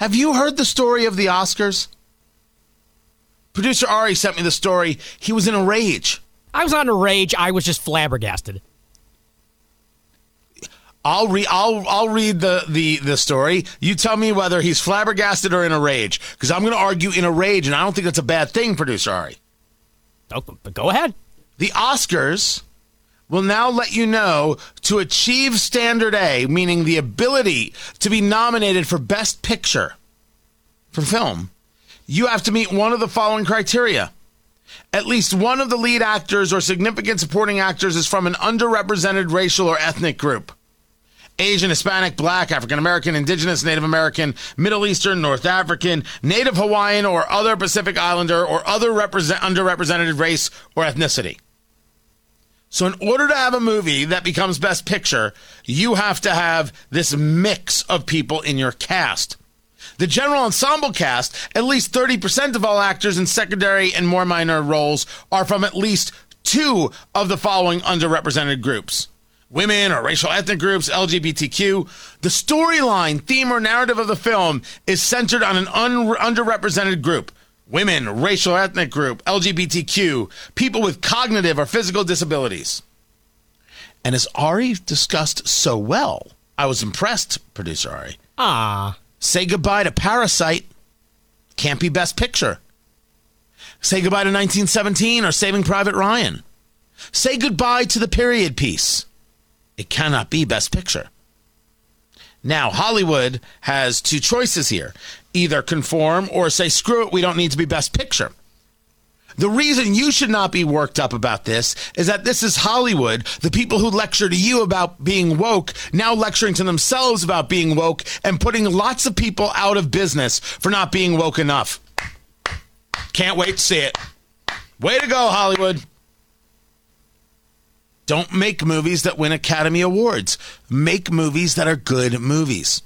Have you heard the story of the Oscars? Producer Ari sent me the story. He was in a rage. I was on a rage. I was just flabbergasted. I'll read. I'll I'll read the, the the story. You tell me whether he's flabbergasted or in a rage, because I'm going to argue in a rage, and I don't think that's a bad thing, producer Ari. Oh, but go ahead. The Oscars will now let you know to achieve standard A, meaning the ability to be nominated for Best Picture for film, you have to meet one of the following criteria. At least one of the lead actors or significant supporting actors is from an underrepresented racial or ethnic group. Asian, Hispanic, Black, African American, Indigenous, Native American, Middle Eastern, North African, Native Hawaiian, or other Pacific Islander, or other represent, underrepresented race or ethnicity. So, in order to have a movie that becomes Best Picture, you have to have this mix of people in your cast. The general ensemble cast, at least 30% of all actors in secondary and more minor roles are from at least two of the following underrepresented groups women or racial ethnic groups, LGBTQ. The storyline, theme, or narrative of the film is centered on an un- underrepresented group women, racial ethnic group, LGBTQ, people with cognitive or physical disabilities. And as Ari discussed so well, I was impressed, producer Ari. Ah. Say goodbye to Parasite. Can't be Best Picture. Say goodbye to 1917 or Saving Private Ryan. Say goodbye to the period piece. It cannot be Best Picture. Now, Hollywood has two choices here either conform or say, screw it, we don't need to be Best Picture. The reason you should not be worked up about this is that this is Hollywood. The people who lecture to you about being woke now lecturing to themselves about being woke and putting lots of people out of business for not being woke enough. Can't wait to see it. Way to go, Hollywood. Don't make movies that win Academy Awards. Make movies that are good movies.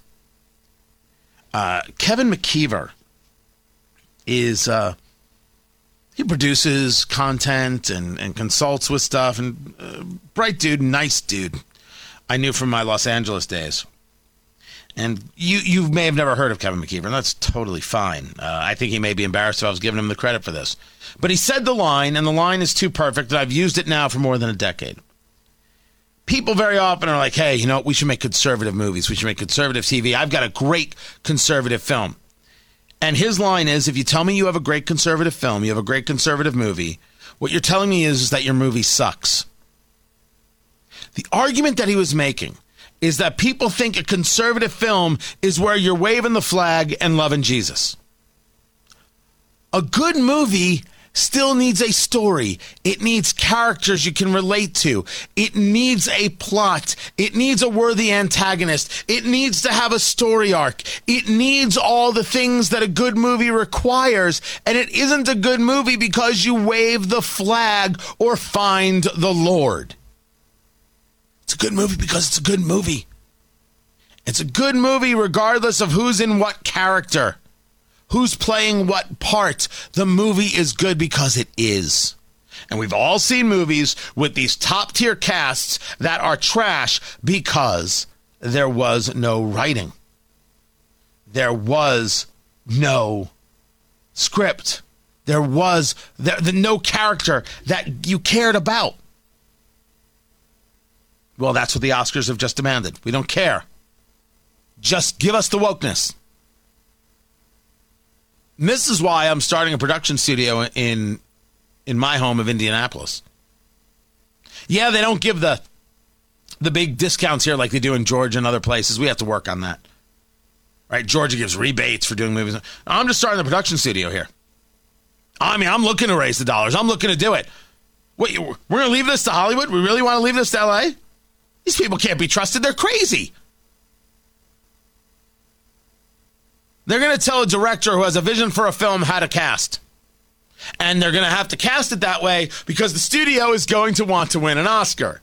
Uh, Kevin McKeever is uh, he produces content and, and consults with stuff and uh, bright dude, nice dude. I knew from my Los Angeles days. And you you may have never heard of Kevin McKeever, and that's totally fine. Uh, I think he may be embarrassed if I was giving him the credit for this. But he said the line, and the line is too perfect, and I've used it now for more than a decade people very often are like, hey, you know, we should make conservative movies. We should make conservative TV. I've got a great conservative film. And his line is if you tell me you have a great conservative film, you have a great conservative movie, what you're telling me is, is that your movie sucks. The argument that he was making is that people think a conservative film is where you're waving the flag and loving Jesus. A good movie still needs a story. It needs characters you can relate to. It needs a plot. It needs a worthy antagonist. It needs to have a story arc. It needs all the things that a good movie requires. And it isn't a good movie because you wave the flag or find the Lord. It's a good movie because it's a good movie. It's a good movie regardless of who's in what character who's playing what part. The movie is good because it is. And we've all seen movies with these top tier casts that are trash because there was no writing. There was no script. There was the, no character that you cared about. Well, that's what the Oscars have just demanded. We don't care. Just give us the wokeness. This is why I'm starting a production studio in in my home of Indianapolis. Yeah, they don't give the the big discounts here like they do in Georgia and other places. We have to work on that. Right? Georgia gives rebates for doing movies. I'm just starting the production studio here. I mean, I'm looking to raise the dollars. I'm looking to do it. Wait, we're going to leave this to Hollywood? We really want to leave this to LA? These people can't be trusted. They're crazy. They're going to tell a director who has a vision for a film how to cast. And they're going to have to cast it that way because the studio is going to want to win an Oscar.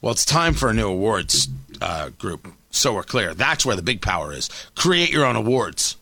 Well, it's time for a new awards uh, group. So we're clear. That's where the big power is. Create your own awards.